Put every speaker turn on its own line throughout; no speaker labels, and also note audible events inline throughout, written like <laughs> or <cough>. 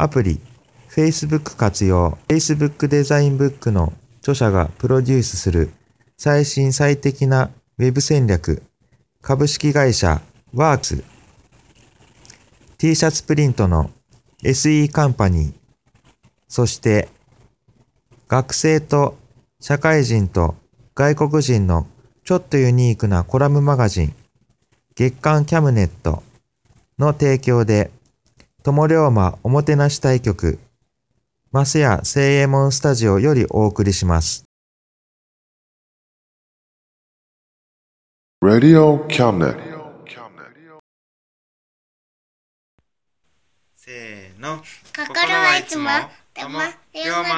アプリ、Facebook 活用、Facebook デザインブックの著者がプロデュースする最新最適なウェブ戦略、株式会社ワークス、T シャツプリントの SE カンパニー、そして学生と社会人と外国人のちょっとユニークなコラムマガジン、月刊キャムネットの提供で、友龍馬おもてなし対局、マスヤ聖右衛門スタジオよりお送りします。
Radio cabinet.
せーの。
心はいつも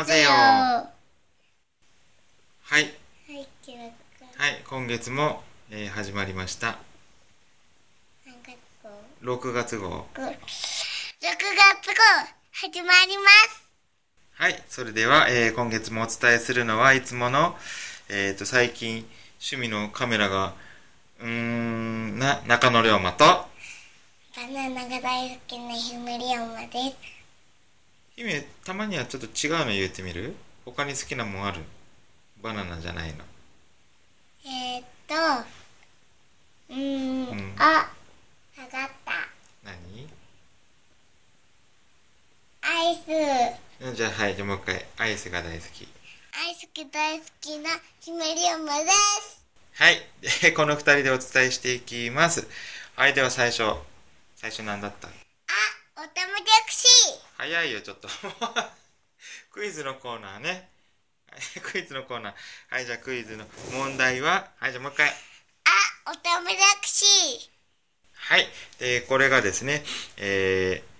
ぜよ。は
はい。はい。今月も、えー始まりました。
何月号
6月号。
6月号始まります。
はい。それでは、えー今月もお伝えするのはいつもの、えっ、と、最近、趣味のカメラが、うーん、な、中野龍馬と、
バナナが大好きなひむりおまです。
姫、たまにはちょっと違うの言ってみる？他に好きなもんある？バナナじゃないの。
えー、っと、うーん、
うん
あ、下がった。
何
アイス、
うんじゃあ、はい。じゃあもう一回。アイスが大好き。
アイスが大好きなひむりおまです。
はい。で、<laughs> この二人でお伝えしていきます。はい。では最初。最初何だった？
あ、おたまじゃくし。
早いよ、ちょっと。<laughs> クイズのコーナーね。は <laughs> いクイズのコーナー。はい、じゃあクイズの問題は、はい、じゃあもう一回。
あ、おたまじゃくし。
はい。で、これがですね、えー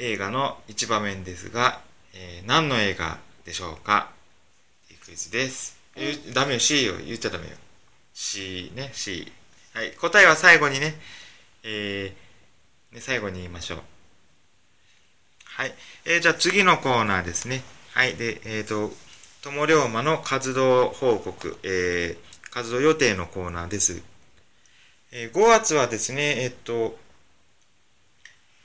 映画の一場面ですが、えー何の映画でしょうか？っていうクイズです。言うダメよ、C よ。言っちゃダメよ。C ね、C。はい。答えは最後にね、えーね、最後に言いましょう。はい。えーじゃあ次のコーナーですね。はい。で、えっ、と、友龍馬の活動報告、えー活動予定のコーナーです。えー5月はですね、えっと、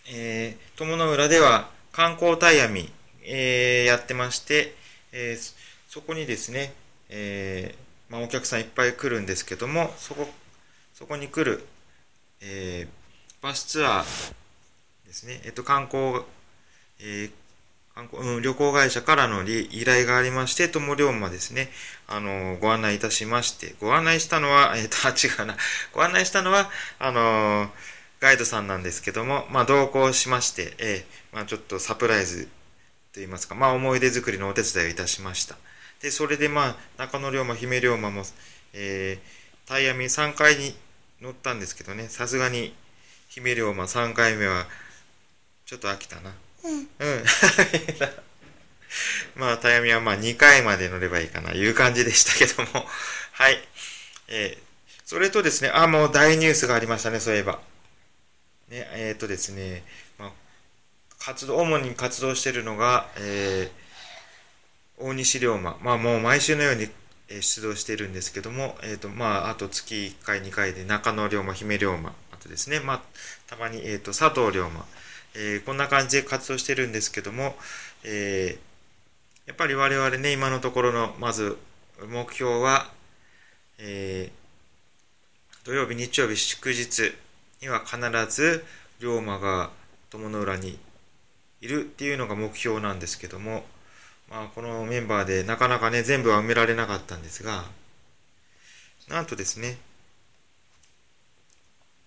えー友の浦では観光タイヤミ、えーやってまして、えーそこにですね、えまあ、お客さんいっぱい来るんですけども、そこ、そこに来る、えバスツアーですね、えっと、観光、え観光うん、旅行会社からの依頼がありまして、友龍馬ですね、あのご案内いたしまして、ご案内したのは、えっ、と、あ、違うな、ご案内したのは、あのガイドさんなんですけども、まあ、同行しまして、えーまあ、ちょっとサプライズといいますか、まあ、思い出作りのお手伝いをいたしました。で、それで、まあ、中野龍馬、姫龍馬も、えータイヤミ3回に乗ったんですけどね、さすがに、姫龍馬3回目は、ちょっと飽きたな。
うん。
うん。<laughs> まあ、タイヤミはまあ2回まで乗ればいいかな、いう感じでしたけども。はい。えーそれとですね、あ、もう大ニュースがありましたね、そういえば。ね、えっ、とですね、まあ、活動、主に活動しているのが、えー大西龍馬。まあ、もう毎週のように、出動しているんですけども、えっ、と、まあ、あと月1回、2回で中野龍馬、姫龍馬。あとですね、まあ、たまに、えっ、と、佐藤龍馬。えーこんな感じで活動してるんですけども、えーやっぱり我々ね、今のところの、まず、目標は、えー土曜日、日曜日、祝日には必ず、龍馬が友の浦にいるっていうのが目標なんですけども、まあ、このメンバーでなかなかね、全部は埋められなかったんですが、なんとですね、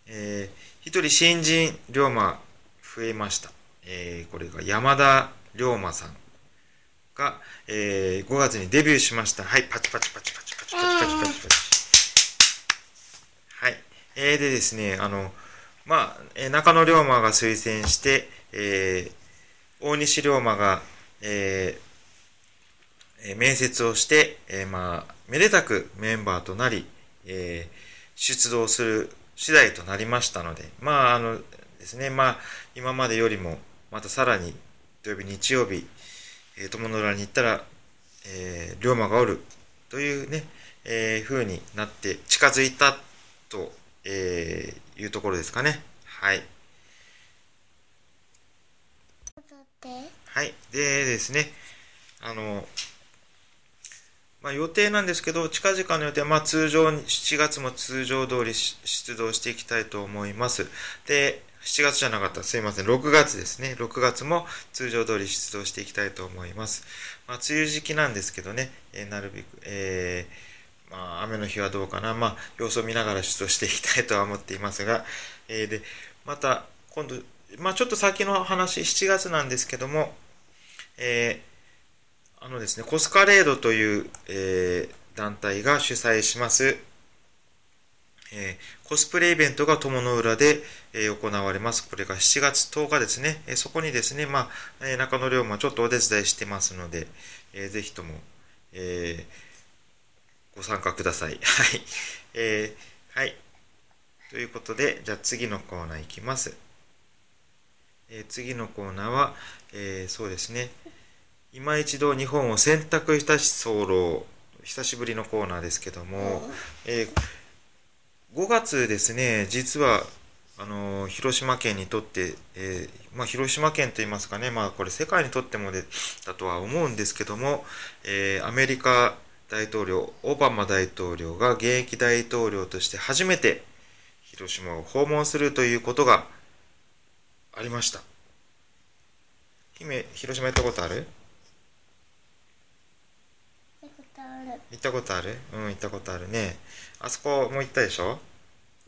えー、一人新人龍馬増えました。えー、これが山田龍馬さんが、えー、5月にデビューしました。はい、パチパチパチパチパチパチパチパチパチ。はい。えー、でですね、あの、まあ、え中野龍馬が推薦して、えー、大西龍馬が、えー、面接をして、えー、まあ、めでたくメンバーとなり、えー、出動する次第となりましたので、まあ、あのですね、まあ、今までよりも、またさらに、土曜日、日曜日、えー、友の浦に行ったら、えー、龍馬がおる、というね、えー、風になって近づいたと、えー、いうところですかね。はい。はい。でですね、あの、まあ、予定なんですけど、近々の予定は、まあ、通常、7月も通常通り出動していきたいと思います。で、7月じゃなかった、すいません、6月ですね。6月も通常通り出動していきたいと思います。まあ、梅雨時期なんですけどね、えー、なるべく、えー、まあ、雨の日はどうかな、まあ、様子を見ながら出動していきたいとは思っていますが、えー、で、また、今度、まあ、ちょっと先の話、7月なんですけども、えー、あのですね、コスカレードという、えー、団体が主催します、えー、コスプレイベントが友の浦で、えー、行われます。これが7月10日ですね。えー、そこにですね、まあ、え中野龍馬ちょっとお手伝いしてますので、えー、ぜひとも、えご参加ください。<laughs> はい。えはい。ということで、じゃあ次のコーナーいきます。えー、次のコーナーは、えー、そうですね、今一度日本を選択したし候久しぶりのコーナーですけども、えー、5月ですね、実は、あの広島県にとって、えまあ、広島県といいますかね、まあ、これ世界にとってもでだとは思うんですけども、えアメリカ大統領、オバマ大統領が現役大統領として初めて広島を訪問するということがありました。姫、広島行ったことある？行ったことあるうん、行ったことあるね。あそこも行ったでしょ？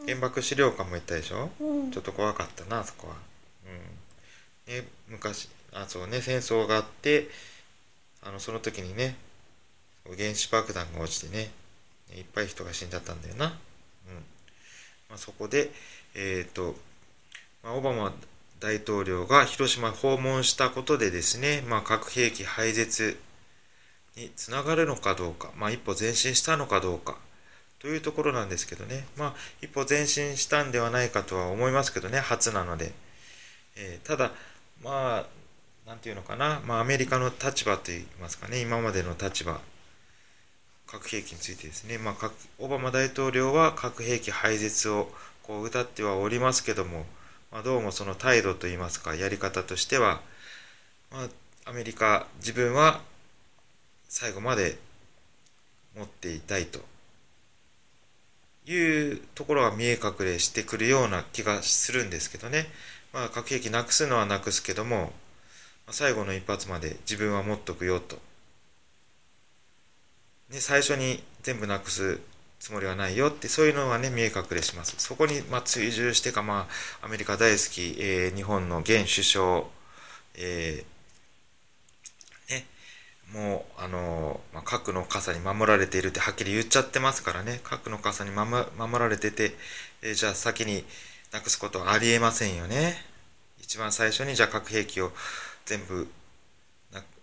原爆資料館も行ったでしょ、うん、ちょっと怖かったな、あそこは。うん。ね、昔、あ、そうね、戦争があって、あの、その時にね、原子爆弾が落ちてね、いっぱい人が死んじゃったんだよな。うん。まあ、そこで、えっ、ー、と、まあ、オバマ大統領が広島訪問したことでですね、まあ、核兵器廃絶につながるのかどうか、まあ、一歩前進したのかどうかというところなんですけどね、まあ、一歩前進したんではないかとは思いますけどね、初なので。えー、ただ、まあ、なんていうのかな、まあ、アメリカの立場といいますかね、今までの立場、核兵器についてですね、まあ、オバマ大統領は核兵器廃絶をこう歌ってはおりますけども、まあ、どうもその態度といいますか、やり方としては、まあ、アメリカ、自分は最後まで持っていたいというところが見え隠れしてくるような気がするんですけどね。まあ、核兵器なくすのはなくすけども、最後の一発まで自分は持っとくよと。ね、最初に全部なくすつもりはないよってそういうのがね見え隠れします。そこに、まあ、追従してか、まあ、アメリカ大好き、えー、日本の現首相、えー、ねもうあの、まあ、核の傘に守られているってはっきり言っちゃってますからね。核の傘に守られてて、えー、じゃあ先になくすことはありえませんよね。一番最初にじゃあ核兵器を全部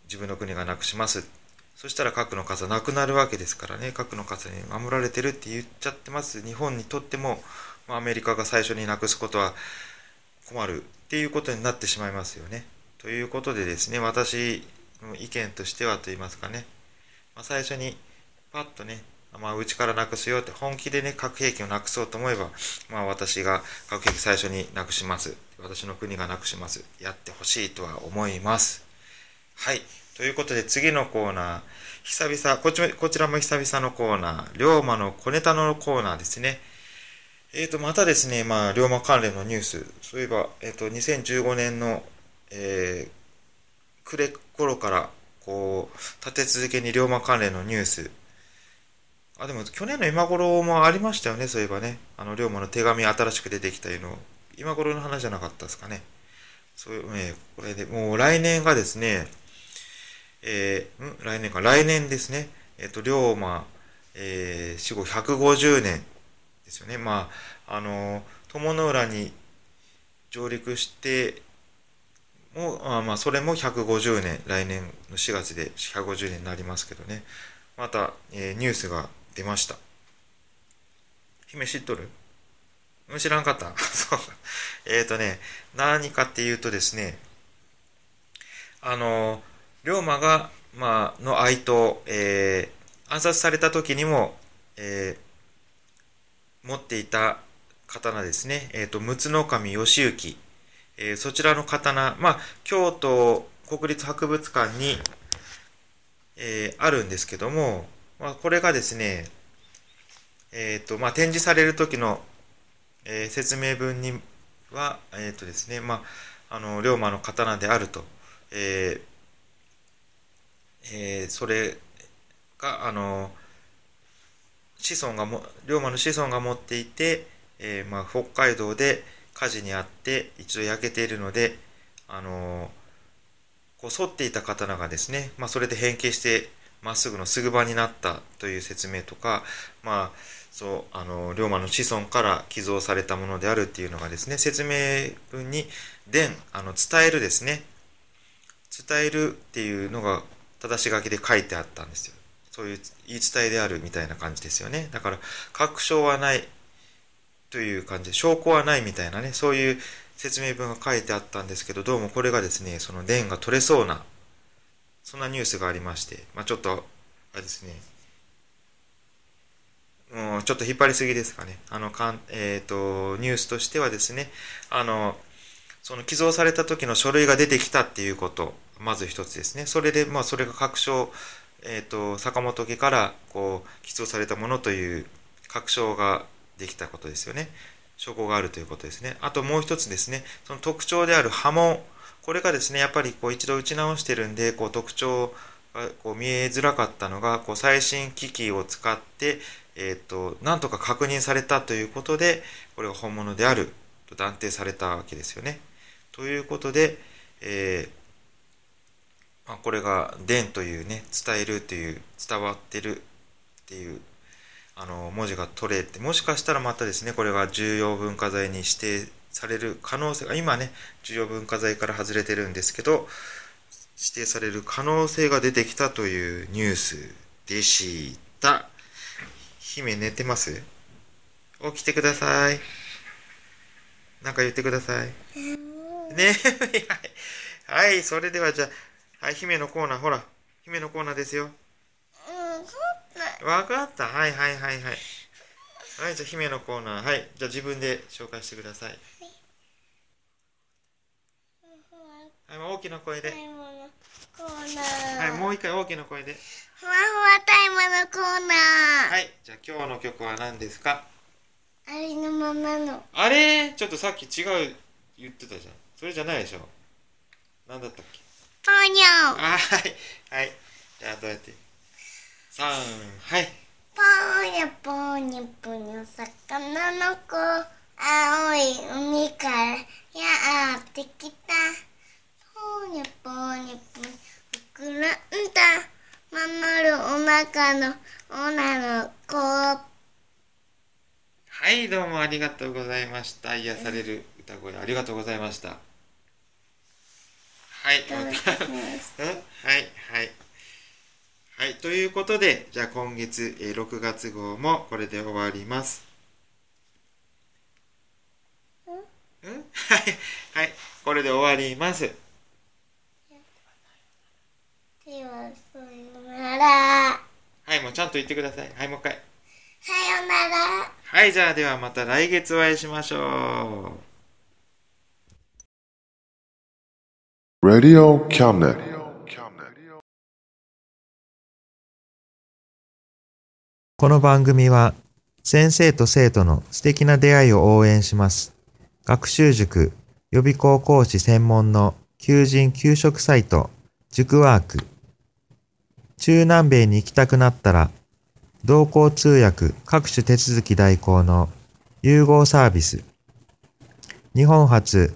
自分の国がなくします。そしたら核の傘なくなるわけですからね、核の傘に守られてるって言っちゃってます。日本にとっても、ま、アメリカが最初になくすことは困るっていうことになってしまいますよね。ということでですね、私の意見としてはと言いますかね、まあ、最初にパッとね、まあ、うちからなくすよって本気でね、核兵器をなくそうと思えば、まあ、私が核兵器最初になくします。私の国がなくします。やってほしいとは思います。はい。ということで次のコーナー、久々、こちこちらも久々のコーナー、龍馬の小ネタのコーナーですね。えっ、ー、と、またですね、まあ、龍馬関連のニュース、そういえば、えっ、ー、と、2015年の、えー、暮れ頃からこう立て続けに龍馬関連のニュース。あでも去年の今頃もありましたよねそういえばね。あの龍馬の手紙新しく出てきたいうの。今頃の話じゃなかったですかね。そういうねこれでもう来年がですねえー、ん？来年か。来年ですね。えっ、と龍馬、えー、死後150年ですよね。まああの友の浦に上陸してもあまあそれも150年。来年の4月で150年になりますけどね。また、えー、ニュースが出ました。姫知っとる？知らんかった？<laughs> そうえっ、ー、とね何かっていうとですねあの龍馬が、まあの愛刀、えー、暗殺された時にも、えー、持っていた刀ですね、えっ、ー、と、陸奥守義行、えー、そちらの刀、まあ、京都国立博物館に、えー、あるんですけども、まあ、これがですね、えっ、ー、と、まあ、展示される時の、えー、説明文には、えっ、とですね、まあ、あの、龍馬の刀であると、ええー、それが、あの、子孫がも、龍馬の子孫が持っていて、えー、まあ、北海道で火事にあって一度焼けているので、あのこう反っていた刀がですね、まあ、それで変形してまっすぐのすぐ場になったという説明とか、まあ、そうあの龍馬の子孫から寄贈されたものであるっていうのがですね説明文に伝あの伝えるですね。伝えるっていうのが正し書きで書いてあったんですよ。そういう言い伝えであるみたいな感じですよね。だから確証はないという感じ。で、証拠はないみたいなね、そういう説明文が書いてあったんですけど、どうもこれがですね、その電が取れそうな、そんなニュースがありまして、まあ、ちょっと、あれですね、もうちょっと引っ張りすぎですかね。あの、かんえっ、ー、と、ニュースとしてはですね、あの、その寄贈された時の書類が出てきたっていうこと、まず一つですね。それで、まあ、それが確証、えっ、ー、と、坂本家から、こう、寄贈されたものという確証ができたことですよね。証拠があるということですね。あともう一つですね、その特徴である波紋、これがですね、やっぱりこう一度打ち直してるんで、こう特徴がこう見えづらかったのが、こう最新機器を使って、えっ、ー、と、なんとか確認されたということで、これが本物であると断定されたわけですよね。ということで、えー、まあ、これが伝というね、伝えるという、伝わってるっていうあの文字が取れてもしかしたらまたですねこれが重要文化財に指定される可能性が今ね重要文化財から外れてるんですけど指定される可能性が出てきたというニュースでした。姫寝てます？起きてください。なんか言ってください。ね <laughs> はい。はいそれではじゃあはい姫のコーナーほら姫のコーナーですよわかった。はいはいはいはい。はい、じゃあ姫のコーナー。はい。じゃあ自分で紹介してください。はい、大きな声で。はい、もう一回大きな声で。
ふわふわタイムのコーナー。
はい、じゃあ今日の曲は何ですか？
ありのままの。
あれ？ちょっとさっき違う言ってたじゃん。それじゃないでしょ。何だったっけ？
ポニョ
はい。はい。じゃあどうやって？さんはい。
ぽーにゃぽーにゃぽにゃ魚の子青い海からやってきた。ぽーにゃぽーにゃぽにゃ膨らんだ。守るお腹の女の子。
はいどうもありがとうございました。癒される歌声ありがとうございましたはい、はいはいはい、ということで、じゃあ今月、えー、6月号もこれで終わります。ん？<laughs> はい、はい、これで終わります。
では、さよなら。
はい、もうちゃんと言ってください。はい、もう一回。
さよなら。
はい、じゃあではまた来月お会いしましょ
う。Radio Cabinet
この番組は先生と生徒の素敵な出会いを応援します。学習塾予備高校師専門の求人・給食サイト
塾ワーク。中南米に行きたくなったら、同行通訳各種手続き代行の融合サービス。日本初、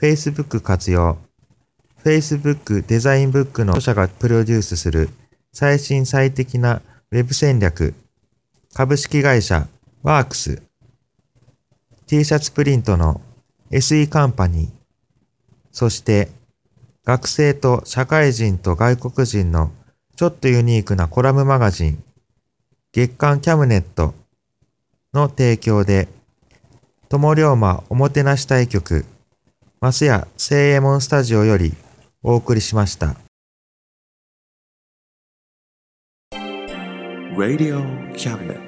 Facebook 活用。Facebook デザインブックの著者がプロデュースする最新最適なウェブ戦略。株式会社ワークス。T シャツプリントの SE カンパニー。そして学生と社会人と外国人のちょっとユニークなコラムマガジン月刊キャムネットの提供で友龍馬おもてなし対局マスヤ聖右衛門スタジオよりお送りしました
Radio Cabinet.